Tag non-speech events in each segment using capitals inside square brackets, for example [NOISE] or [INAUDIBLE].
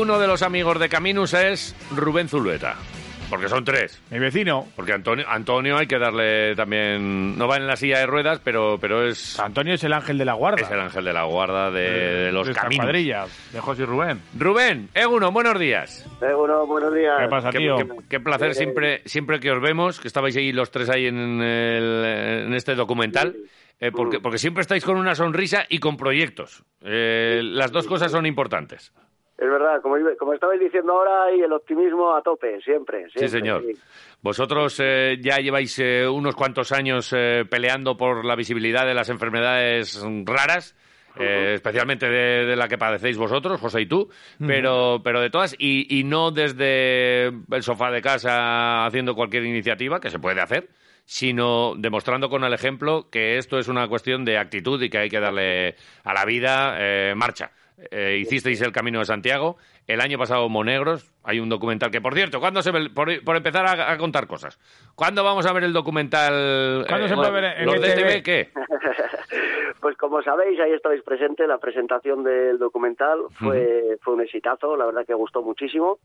uno de los amigos de Caminus es Rubén Zulueta. Porque son tres. Mi vecino. Porque Antonio, Antonio hay que darle también. No va en la silla de ruedas, pero, pero es. Antonio es el ángel de la guarda. Es el ángel de la guarda de, de los de esta caminos. cuadrilla, de José y Rubén. Rubén, Eguno, buenos días. Bueno, buenos días. ¿Qué pasa, Qué, tío? qué- qué placer siempre, siempre que os vemos, que estabais ahí los tres ahí en, el- en este documental. eh, porque, porque siempre estáis con una sonrisa y con proyectos. Eh, las dos cosas son importantes. Es verdad, como, como estabais diciendo ahora, y el optimismo a tope, siempre. Sí, señor. sí. Vosotros eh, ya lleváis eh, unos cuantos años eh, peleando por la visibilidad de las enfermedades raras, eh, especialmente de, de la que padecéis vosotros, José y tú, pero, pero de todas, y, y no desde el sofá de casa haciendo cualquier iniciativa, que se puede hacer, sino demostrando con el ejemplo que esto es una cuestión de actitud y que hay que darle a la vida eh, marcha. Eh, hicisteis el Camino de Santiago. El año pasado Monegros. Hay un documental que, por cierto, ¿cuándo se ve- por, por empezar a, a contar cosas? ¿Cuándo vamos a ver el documental? ¿Cuándo se puede ver en ¿Los ETV? DTV qué? [LAUGHS] Pues como sabéis, ahí estabais presente, la presentación del documental fue, fue un exitazo, la verdad que gustó muchísimo.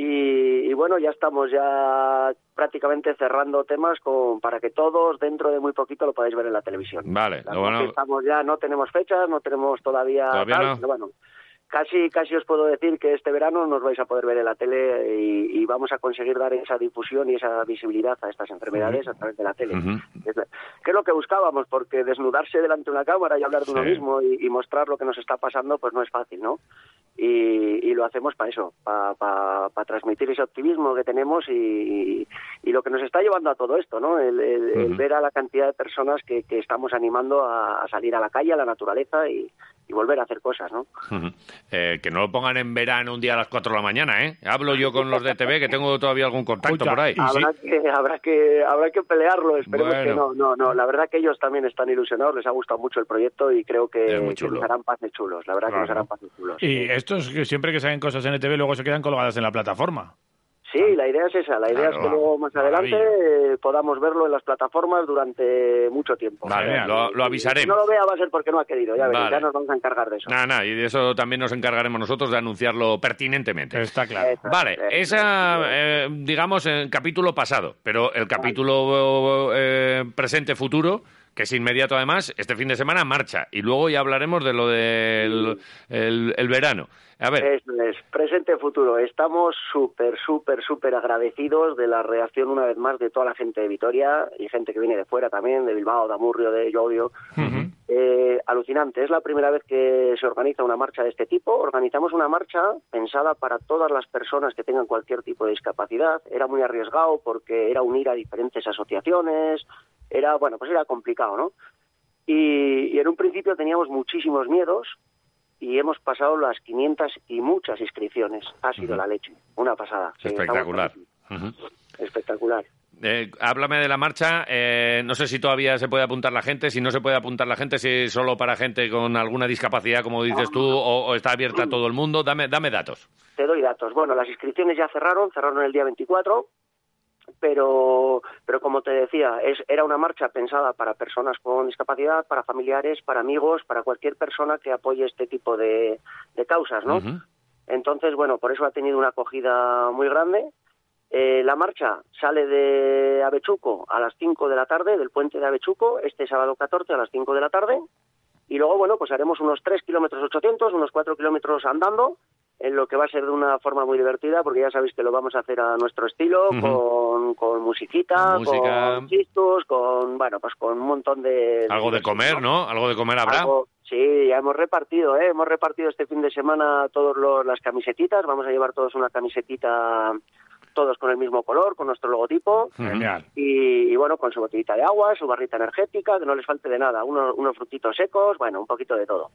Y, y bueno, ya estamos ya prácticamente cerrando temas con, para que todos dentro de muy poquito lo podáis ver en la televisión. Vale, La lo bueno- estamos ya, no tenemos fechas, no tenemos todavía, Todavía tal, no. pero bueno, casi casi os puedo decir que este verano nos vais a poder ver en la tele y, y vamos a conseguir dar esa difusión y esa visibilidad a estas enfermedades a través de la tele. La- que es lo que buscábamos, porque desnudarse delante de una cámara y hablar de uno Sí. mismo y, y mostrar lo que nos está pasando, pues no es fácil, ¿no? Y, y lo hacemos para eso, para transmitir ese optimismo que tenemos y, y lo que nos está llevando a todo esto, ¿no? El, el- el Ujú. ver a la cantidad de personas que, que estamos animando a, a salir a la calle, a la naturaleza y, y volver a hacer cosas, ¿no? Eh, que no lo pongan en verano un día a las 4 de la mañana, ¿eh? Hablo yo con los de TV, que tengo todavía algún contacto Escucha, por ahí. Habrá que, habrá que habrá que pelearlo, esperemos Bueno. que no, no, no. La verdad que ellos también están ilusionados, les ha gustado mucho el proyecto y creo que, que nos harán pases chulos. La verdad que nos harán pases chulos. Y estos que siempre que salen cosas en ETV luego se quedan colgadas en la plataforma. Sí, la idea es esa. La idea Claro, es que luego más maravilla. adelante eh, podamos verlo en las plataformas durante mucho tiempo. Vale, lo, lo Si avisaremos. no lo vea va a ser porque no ha querido, ya Vale. ya nos vamos a encargar de eso. Nada, nada, y de eso también nos encargaremos nosotros de anunciarlo pertinentemente. Está claro. Eso. Vale, Eh, esa, eh, digamos, el capítulo pasado, pero el capítulo eh, presente-futuro, que es inmediato además, este fin de semana marcha. Y luego ya hablaremos de lo del el, el verano. A ver, Eso es, presente futuro. Estamos súper, súper, súper agradecidos de la reacción una vez más de toda la gente de Vitoria y gente que viene de fuera también, de Bilbao, de Amurrio, de Llodio. Eh, alucinante, es la primera vez que se organiza una marcha de este tipo. Organizamos una marcha pensada para todas las personas que tengan cualquier tipo de discapacidad. Era muy arriesgado porque era unir a diferentes asociaciones, era, bueno, pues era complicado, ¿no? Y, y en un principio teníamos muchísimos miedos y hemos pasado las 500 y muchas inscripciones. Ha sido la leche, una pasada. Sí, espectacular. Espectacular. Eh, háblame de la marcha. eh, no sé si todavía se puede apuntar la gente, si no se puede apuntar la gente, si es solo para gente con alguna discapacidad, como dices tú, o, o está abierta a todo el mundo. Dame, dame datos. Te doy datos. Bueno, las inscripciones ya cerraron, cerraron el día 24, pero, pero como te decía, es, era una marcha pensada para personas con discapacidad, para familiares, para amigos, para cualquier persona que apoye este tipo de, de causas, ¿no? Entonces, bueno, por eso ha tenido una acogida muy grande. Eh, la marcha sale de Avechuco a las 5 de la tarde, del puente de Avechuco, este sábado 14 a las 5 de la tarde. Y luego, bueno, pues haremos unos 3 kilómetros 800, unos 4 kilómetros andando, en lo que va a ser de una forma muy divertida, porque ya sabéis que lo vamos a hacer a nuestro estilo, con, con musiquita, Con música. con chistos, con, bueno, pues con un montón de... Algo de comer, ¿no? Algo de comer habrá. Algo- sí, ya hemos repartido, ¿eh? Hemos repartido este fin de semana todas las camisetitas. Vamos a llevar todos una camisetita, todos con el mismo color, con nuestro logotipo. Genial. Y, y bueno, con su botellita de agua, su barrita energética, que no les falte de nada. Unos, unos frutitos secos, bueno, un poquito de todo.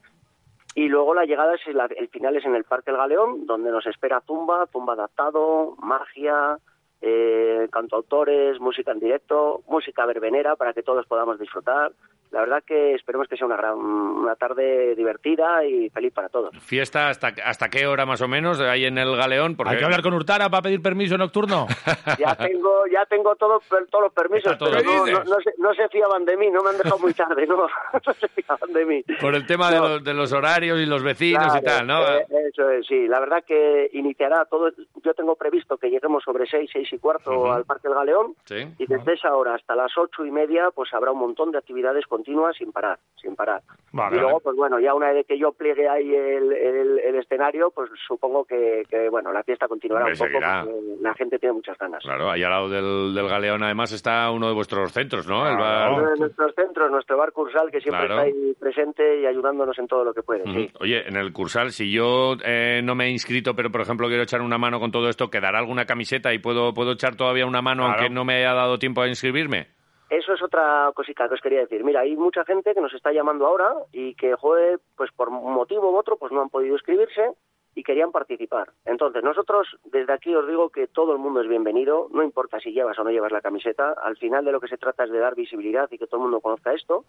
Y luego la llegada es la- el final es en el Parque El Galeón, donde nos espera Zumba, Zumba adaptado, magia, eh, cantautores, música en directo, música verbenera para que todos podamos disfrutar. La verdad que esperemos que sea una gran una tarde divertida y feliz para todos. ¿Fiesta hasta, hasta qué hora más o menos ahí en el Galeón? Hay que hablar con Hurtara para pedir permiso nocturno. [LAUGHS] ya tengo ya tengo todo, todos los permisos, pero no, no, se, no, se, fiaban de mí, no me han dejado muy tarde, no, [LAUGHS] no se fiaban de mí. Por el tema de los, de, los, horarios y los vecinos y tal, ¿no? Eh, eso es, sí, la verdad que iniciará todo, yo tengo previsto que lleguemos sobre seis, seis y cuarto al Parque del Galeón sí. y desde esa hora hasta las ocho y media pues habrá un montón de actividades continuas sin parar, sin parar. Vale, y luego, pues bueno, ya una vez que yo pliegue ahí el, el, el escenario, pues supongo que, que, bueno, la fiesta continuará Hombre, un poco seguirá. porque la gente tiene muchas ganas. Claro, ahí al lado del, del Galeón además está uno de vuestros centros, ¿no? El bar... Uno de nuestros centros, nuestro bar Cursal, que siempre Claro. está ahí presente y ayudándonos en todo lo que puede. Sí. Oye, en el Cursal, si yo eh, no me he inscrito, pero por ejemplo quiero echar una mano con todo esto, ¿quedará alguna camiseta y puedo, puedo echar todavía una mano Claro. aunque no me haya dado tiempo a inscribirme? Eso es otra cosita que os quería decir. Mira, hay mucha gente que nos está llamando ahora y que, joder, pues por un motivo u otro, pues no han podido inscribirse y querían participar. Entonces, nosotros desde aquí os digo que todo el mundo es bienvenido, no importa si llevas o no llevas la camiseta, al final de lo que se trata es de dar visibilidad y que todo el mundo conozca esto.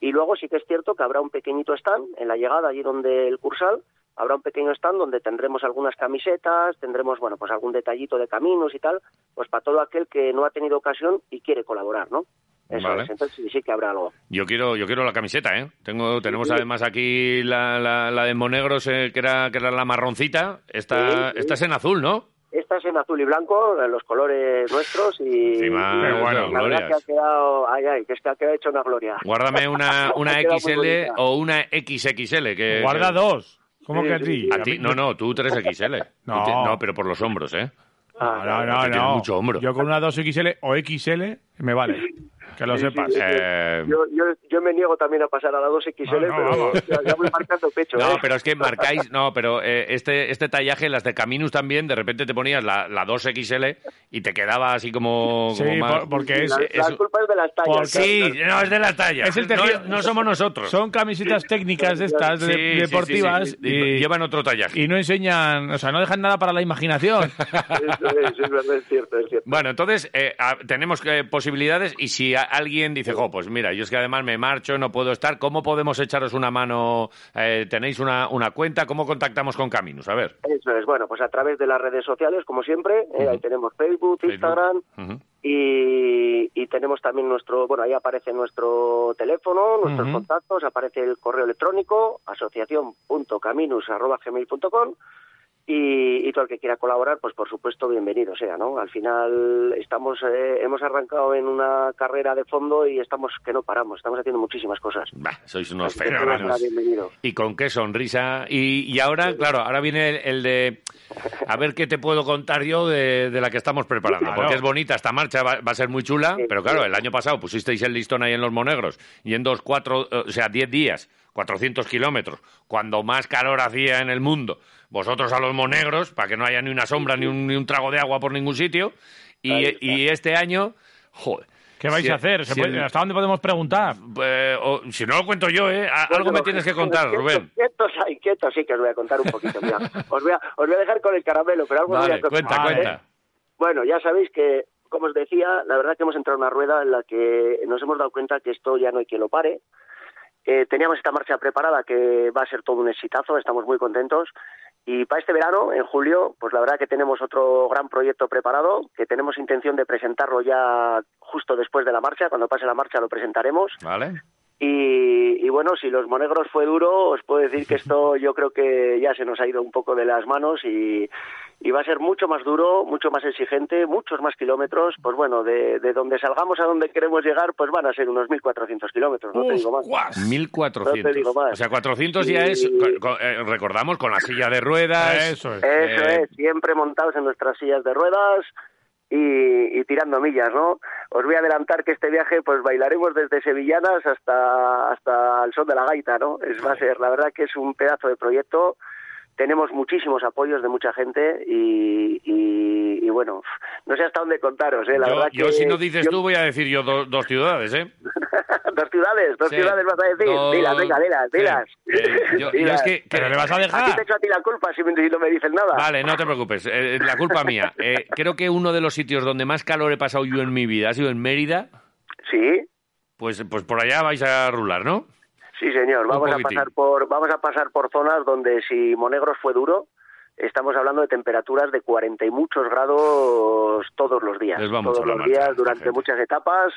Y luego sí que es cierto que habrá un pequeñito stand en la llegada, allí donde el Cursal, habrá un pequeño stand donde tendremos algunas camisetas, tendremos, bueno, pues algún detallito de caminos y tal, pues para todo aquel que no ha tenido ocasión y quiere colaborar, ¿no? Eso Vale. es, entonces sí, sí que habrá algo. Yo quiero, yo quiero la camiseta, ¿eh? Tengo, tenemos además aquí la, la, la de Monegros, eh, que, era, que era la marroncita. Esta, Sí, sí. esta es en azul, ¿no? Esta es en azul y blanco, en los colores nuestros y, Encima, y qué bueno, la verdad que ha quedado, ay, ay, que es que ha quedado hecho una gloria. Guárdame una, [LAUGHS] una XL o una XXL. Que, Guarda que- dos. ¿Cómo que a ti? A ti, no, no, tú 3XL. [LAUGHS] Tú No. no, pero por los hombros, ¿eh? Ah, No, no, tienes no. mucho hombro. Yo con una 2XL o XL me vale. Que lo Sí, sepas. sí. Eh, Yo, yo, yo me niego también a pasar a la 2XL, No, no, pero vamos. [LAUGHS] ya, ya voy marcando pecho. No, ¿eh? pero es que marcáis, no, pero eh, este, este tallaje, las de Caminus también, de repente te ponías la, la 2XL y te quedaba así como, Sí, como por- porque es, la, es- la culpa es de las tallas. Porque- Sí, no, es de la talla. Es el tejido- No, no somos nosotros. son camisetas técnicas de estas, de- Sí, sí, sí, deportivas. Y, Llevan otro tallaje. y no enseñan, o sea, no dejan nada para la imaginación. [LAUGHS] Eso es, es verdad, es cierto, es cierto. Bueno, entonces eh, a- tenemos eh, posibilidades y si a- alguien dice, jo, pues mira, yo es que además me marcho, no puedo estar, ¿cómo podemos echaros una mano? Eh, ¿Tenéis una, una cuenta? ¿Cómo contactamos con Caminus? A ver. Eso es, bueno, pues a través de las redes sociales, como siempre, eh, ahí tenemos Facebook, Facebook. Instagram y, y tenemos también nuestro, bueno, ahí aparece nuestro teléfono, nuestros contactos, aparece el correo electrónico, asociación.caminus.gmail.com y, y todo el que quiera colaborar, pues por supuesto, bienvenido sea, ¿no? Al final estamos, eh, hemos arrancado en una carrera de fondo y estamos que no paramos, estamos haciendo muchísimas cosas. Bah, sois unos Así fenómenos. Y con qué sonrisa. Y, y ahora, claro, ahora viene el, el de a ver qué te puedo contar yo de, de la que estamos preparando. Claro. Porque es bonita, esta marcha va, va a ser muy chula, Sí, pero claro, sí. el año pasado pusisteis el listón ahí en los Monegros y en dos, cuatro, o sea, diez días, 400 kilómetros, cuando más calor hacía en el mundo, vosotros a los Monegros, para que no haya ni una sombra ni un, ni un trago de agua por ningún sitio, y, y este año, joder. ¿Qué vais si- a hacer? ¿Se si puede- el- ¿Hasta dónde podemos preguntar? eh, o- si no lo cuento yo, ¿eh? A- algo Bueno, me tienes que contar, quietos, Rubén. Quietos, ahí, quietos, sí que os voy a contar un poquito. Mira, [LAUGHS] os, voy a, os voy a dejar con el caramelo, pero algo os voy a contar. cuenta, cuenta. Bueno, ya sabéis que, como os decía, la verdad que hemos entrado en una rueda en la que nos hemos dado cuenta que esto ya no hay quien lo pare. Eh, teníamos esta marcha preparada que va a ser todo un exitazo, estamos muy contentos. Y para este verano, en julio, pues la verdad que tenemos otro gran proyecto preparado, que tenemos intención de presentarlo ya justo después de la marcha, cuando pase la marcha lo presentaremos. ¿Vale? Y, y bueno, si los monegros fue duro, os puedo decir que esto [LAUGHS] yo creo que ya se nos ha ido un poco de las manos y, y va a ser mucho más duro, mucho más exigente, muchos más kilómetros. Pues bueno, de, de donde salgamos a donde queremos llegar, pues van a ser unos 1.400 kilómetros, no te digo más. ¡Guas! 1400. No te digo más. O sea, 400 ya es, eh, recordamos, con la silla de ruedas. Eso es. Eso Eh, es, siempre montados en nuestras sillas de ruedas y, y tirando millas, ¿no? Os voy a adelantar que este viaje, pues bailaremos desde Sevillanas hasta, hasta el son de la gaita, ¿no? Es, va a ser, la verdad que es un pedazo de proyecto. Tenemos muchísimos apoyos de mucha gente y, y, y bueno, no sé hasta dónde contaros, ¿eh? La yo, verdad yo que si no dices yo- tú, voy a decir yo do- dos ciudades, ¿eh? [LAUGHS] dos ciudades, dos Sí. ciudades vas a decir. Dos- Dilas, venga, dilas, sí. dilas. Eh, yo- yo [LAUGHS] Dilas. es que- que- ¿Pero le vas a Aquí dejar? te echo a ti la culpa si, no me dices nada. Vale, no te preocupes, eh, la culpa mía. [LAUGHS] Eh, creo que uno de los sitios donde más calor he pasado yo en mi vida ha sido en Mérida. Sí, pues, pues por allá vais a rular, ¿no? Sí, señor. Vamos a pasar por vamos a pasar por zonas donde si Monegros fue duro, estamos hablando de temperaturas de 40 y muchos grados todos los días, todos los días durante muchas etapas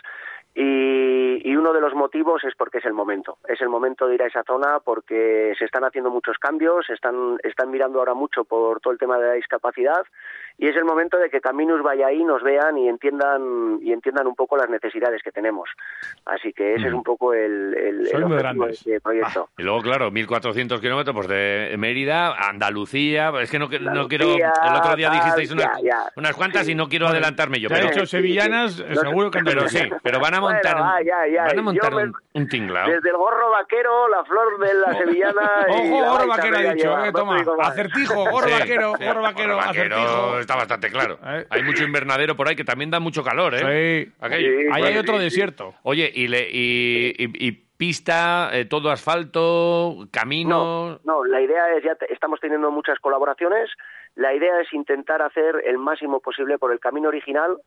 y, y uno de los motivos es porque es el momento. Es el momento de ir a esa zona porque se están haciendo muchos cambios, están, están mirando ahora mucho por todo el tema de la discapacidad y es el momento de que Caminus vaya ahí, nos vean y entiendan y entiendan un poco las necesidades que tenemos. Así que ese es un poco el, el, el objetivo de este proyecto. Y luego, claro, 1.400 kilómetros pues de Mérida, a Andalucía. Es que no, que- no quiero. Andalucía, El otro día dijisteis una- ya, ya. unas cuantas Sí. y no quiero adelantarme yo. Pero, dicho sevillanas, No, seguro que pero Andalucía. sí, pero van a montar, ah, ya, van a montar me- un, tinglao. Desde el gorro vaquero, la flor de la [LAUGHS] sevillana. Ojo, gorro vaquero ha dicho, llevar, eh, toma. Acertijo, gorro vaquero, gorro vaquero acertijo. Está bastante claro. Eh. Hay mucho invernadero por ahí que también da mucho calor, ¿eh? Sí. Aquello. Sí, Ahí hay otro sí, sí. desierto. Oye, y, le, y, y- y pista, eh, todo asfalto, caminos. No, no, la idea es, ya te- estamos teniendo muchas colaboraciones, la idea es intentar hacer el máximo posible por el camino original,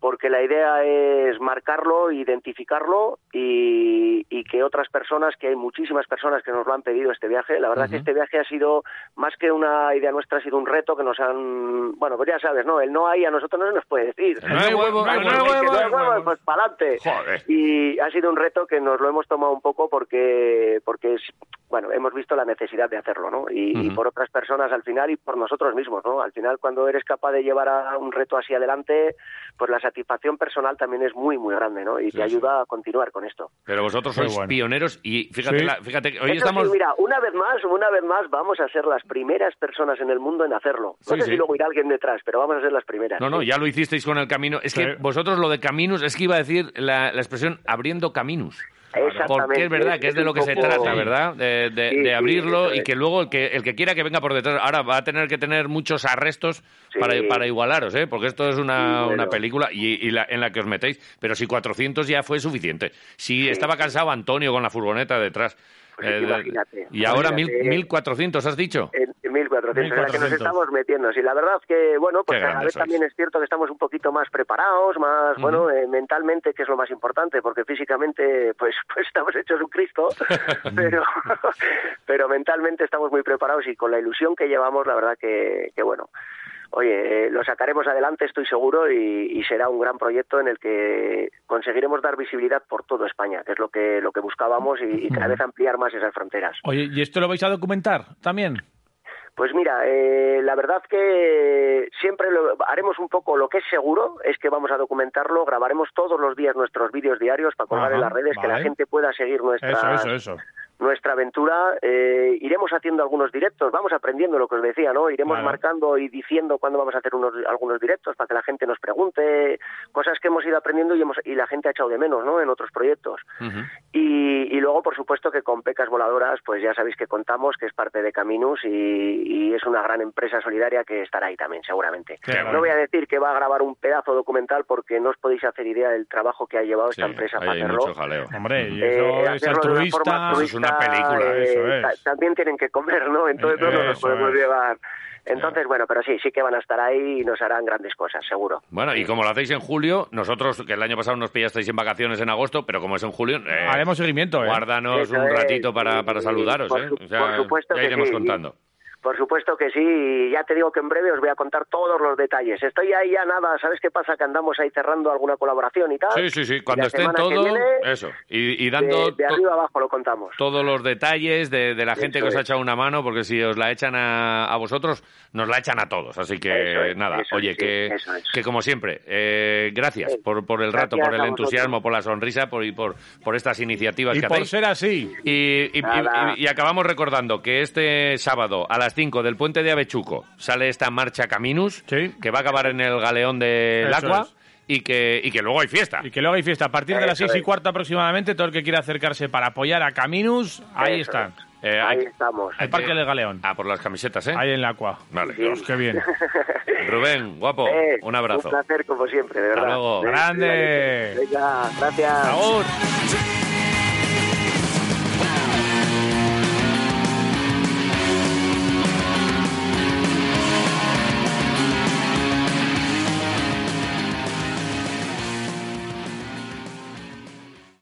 porque la idea es marcarlo, identificarlo y, y que otras personas, que hay muchísimas personas que nos lo han pedido este viaje, la verdad que este viaje ha sido, más que una idea nuestra, ha sido un reto que nos han, bueno, pues ya sabes, ¿no? El no hay a nosotros no se nos puede decir. No hay huevo, [LAUGHS] no hay no hay huevo, no hay huevo, huevo. pues para adelante. Joder. Y ha sido un reto que nos lo hemos tomado un poco porque, porque es, bueno, hemos visto la necesidad de hacerlo, ¿no? Y, y por otras personas al final y por nosotros mismos, ¿no? Al final, cuando eres capaz de llevar a un reto hacia adelante, pues la satisfacción personal también es muy, muy grande, ¿no? Y Sí, te sí. ayuda a continuar con esto. Pero vosotros sois bueno. pioneros y fíjate, Sí. la- fíjate, que hoy Eso estamos... sí, mira, una vez más, una vez más, vamos a ser las primeras personas en el mundo en hacerlo. No Sí, sé sí. si luego irá alguien detrás, pero vamos a ser las primeras. No, no, ya lo hicisteis con el camino. Es Sí. que vosotros lo de caminos, es que iba a decir la, la expresión abriendo caminos. Porque es verdad que es de lo que se trata, ¿verdad? De, de- Sí, de abrirlo y que luego el que, el que quiera que venga por detrás. Ahora va a tener que tener muchos arrestos Sí. para, para igualaros, ¿eh? Porque esto es una, bueno. una película y, y la- en la que os metéis. Pero si 400 ya fue suficiente. Si estaba cansado Antonio con la furgoneta detrás. Pues Eh, imagínate, y ahora mil, imagínate. 1400, ¿has dicho? En en 1400, en la que nos 1400. estamos metiendo. Sí, la verdad es que, bueno, pues vez sois. también es cierto que estamos un poquito más preparados, más, bueno, eh, mentalmente, que es lo más importante, porque físicamente, pues, [LAUGHS] pues estamos hechos un Cristo, [LAUGHS] pero, [LAUGHS] pero mentalmente estamos muy preparados y con la ilusión que llevamos, la verdad que, que bueno. Oye, eh, lo sacaremos adelante, estoy seguro, y, y será un gran proyecto en el que conseguiremos dar visibilidad por toda España, que es lo que lo que buscábamos, y, y cada vez ampliar más esas fronteras. Oye, ¿y esto lo vais a documentar también? Pues mira, eh, la verdad que siempre lo, haremos un poco lo que es seguro, es que vamos a documentarlo, grabaremos todos los días nuestros vídeos diarios para colgar Ajá, en las redes, que la gente pueda seguir nuestra, Eso, eso, eso. Nuestra aventura. Eh, iremos haciendo algunos directos, vamos aprendiendo lo que os decía, ¿no? Iremos Claro. marcando y diciendo cuándo vamos a hacer unos, algunos directos para que la gente nos pregunte cosas que hemos ido aprendiendo y, hemos, y la gente ha echado de menos, ¿no? En otros proyectos. Y, y luego, por supuesto, que con Pecas Voladoras, pues ya sabéis que contamos, que es parte de Caminus y, y es una gran empresa solidaria que estará ahí también, seguramente. No voy a decir que va a grabar un pedazo documental porque no os podéis hacer idea del trabajo que ha llevado Sí, esta empresa para hay hacerlo. mucho jaleo. Hombre, y Eh, es hacerlo de una altruista. forma Eso es una película, eh, eso es. ta- También tienen que comer, ¿no? Entonces no nos los podemos es. llevar. Entonces, bueno, pero sí, sí que van a estar ahí y nos harán grandes cosas, seguro. Bueno, y como lo hacéis en julio, nosotros, que el año pasado nos pillasteis en vacaciones en agosto, pero como es en julio, eh, Haremos seguimiento, ¿eh? guárdanos Eso un es, ratito para, y- para saludaros, por ¿eh? O sea, por supuesto ya que iremos sí. contando. Por supuesto que sí, y ya te digo que en breve os voy a contar todos los detalles. Estoy ahí ya nada, ¿sabes qué pasa? Que andamos ahí cerrando alguna colaboración y tal. Sí, sí, sí, cuando estén todo, viene, eso, y, y dando de, arriba abajo lo contamos. todos los detalles de, de la gente Eso que os ha echado una mano, porque si os la echan a, a vosotros, nos la echan a todos. Así que es, nada, oye, es, que, sí, eso es. que como siempre, eh, gracias Sí. por, por el rato, Gracias por el vosotros. entusiasmo, por la sonrisa por, y por, por estas iniciativas Y que por hacéis. ser así. Y, y- Nada. y- y acabamos recordando que este sábado a las 5 del puente de Avechuco sale esta marcha Caminus, Sí. que va a acabar en el galeón del Aqua es. y, que, y que luego hay fiesta. Y que luego hay fiesta. A partir de las seis y es. cuarto aproximadamente, todo el que quiera acercarse para apoyar a Caminus, ahí Eso están. es. Eh, ahí hay- estamos. El Parque del Galeón. Ah, por las camisetas, ¿eh? Ahí en la Aqua. Vale. Dios, qué bien. [LAUGHS] Rubén, guapo, Eh, un abrazo. Un placer, como siempre, de Hasta verdad. luego. Grande. Venga, gracias. Take